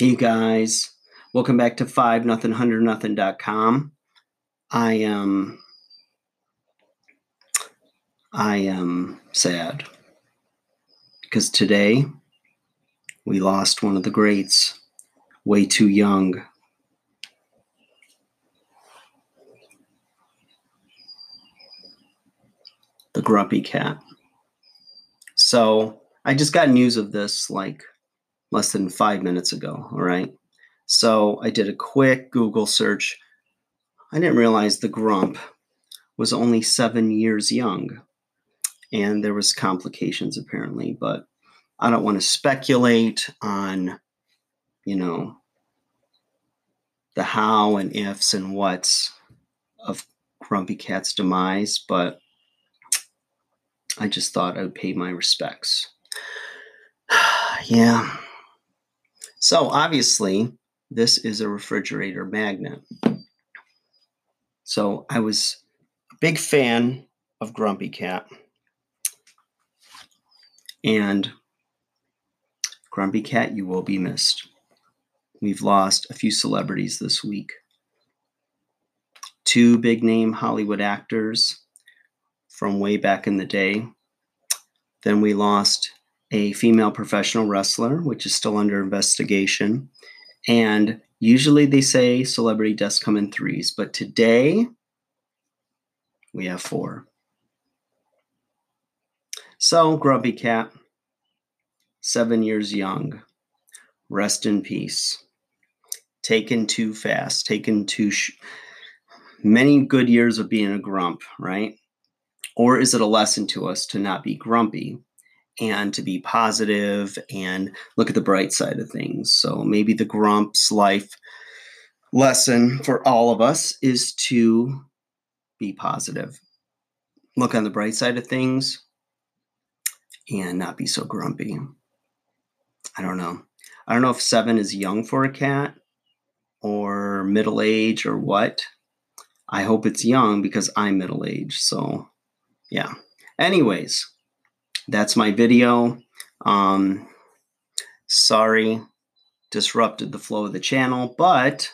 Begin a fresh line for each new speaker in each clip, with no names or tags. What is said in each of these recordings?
Hey guys, welcome back to five nothing hundred nothing.com. I am I am sad because today we lost one of the greats way too young. The grumpy cat. So I just got news of this like less than five minutes ago. All right. So I did a quick Google search. I didn't realize the grump was only seven years young. And there was complications apparently, but I don't want to speculate on, you know, the how and ifs and whats of Grumpy Cat's demise, but I just thought I would pay my respects. Yeah. So obviously, this is a refrigerator magnet. So I was a big fan of Grumpy Cat. And Grumpy Cat, you will be missed. We've lost a few celebrities this week. Two big name Hollywood actors from way back in the day. Then we lost a female professional wrestler, which is still under investigation. And usually they say celebrity deaths come in threes, but today we have four. So, Grumpy Cat, seven years young, rest in peace. Taken too fast, taken too sh- many good years of being a grump, right? Or is it a lesson to us to not be grumpy and to be positive and look at the bright side of things. So maybe the Grump's life lesson for all of us is to be positive, look on the bright side of things, and not be so grumpy. I don't know. I don't know if seven is young for a cat or middle age or what. I hope it's young because I'm middle age. So, yeah. Anyways, that's my video. Um, sorry, disrupted the flow of the channel, but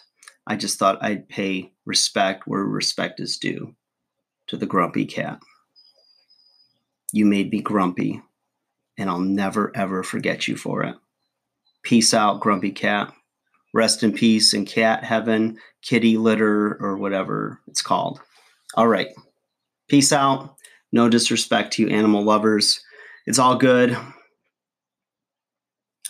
I just thought I'd pay respect where respect is due to the grumpy cat. You made me grumpy, and I'll never ever forget you for it. Peace out, grumpy cat. Rest in peace in cat heaven, kitty litter, or whatever it's called. All right. Peace out. No disrespect to you, animal lovers. It's all good.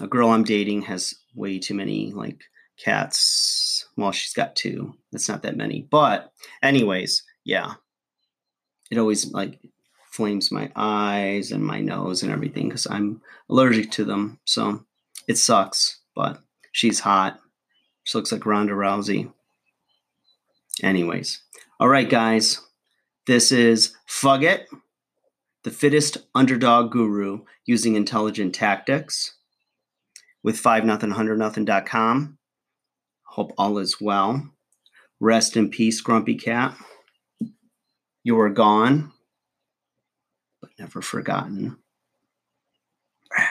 A girl I'm dating has way too many like cats. Well, she's got two. That's not that many. But anyways, yeah. It always like flames my eyes and my nose and everything because I'm allergic to them. So it sucks, but she's hot. She looks like Ronda Rousey. Anyways, all right, guys. This is Fugget the fittest underdog guru using intelligent tactics with 5 nothing 100 nothing.com. Hope all is well. Rest in peace, Grumpy Cat. You are gone, but never forgotten.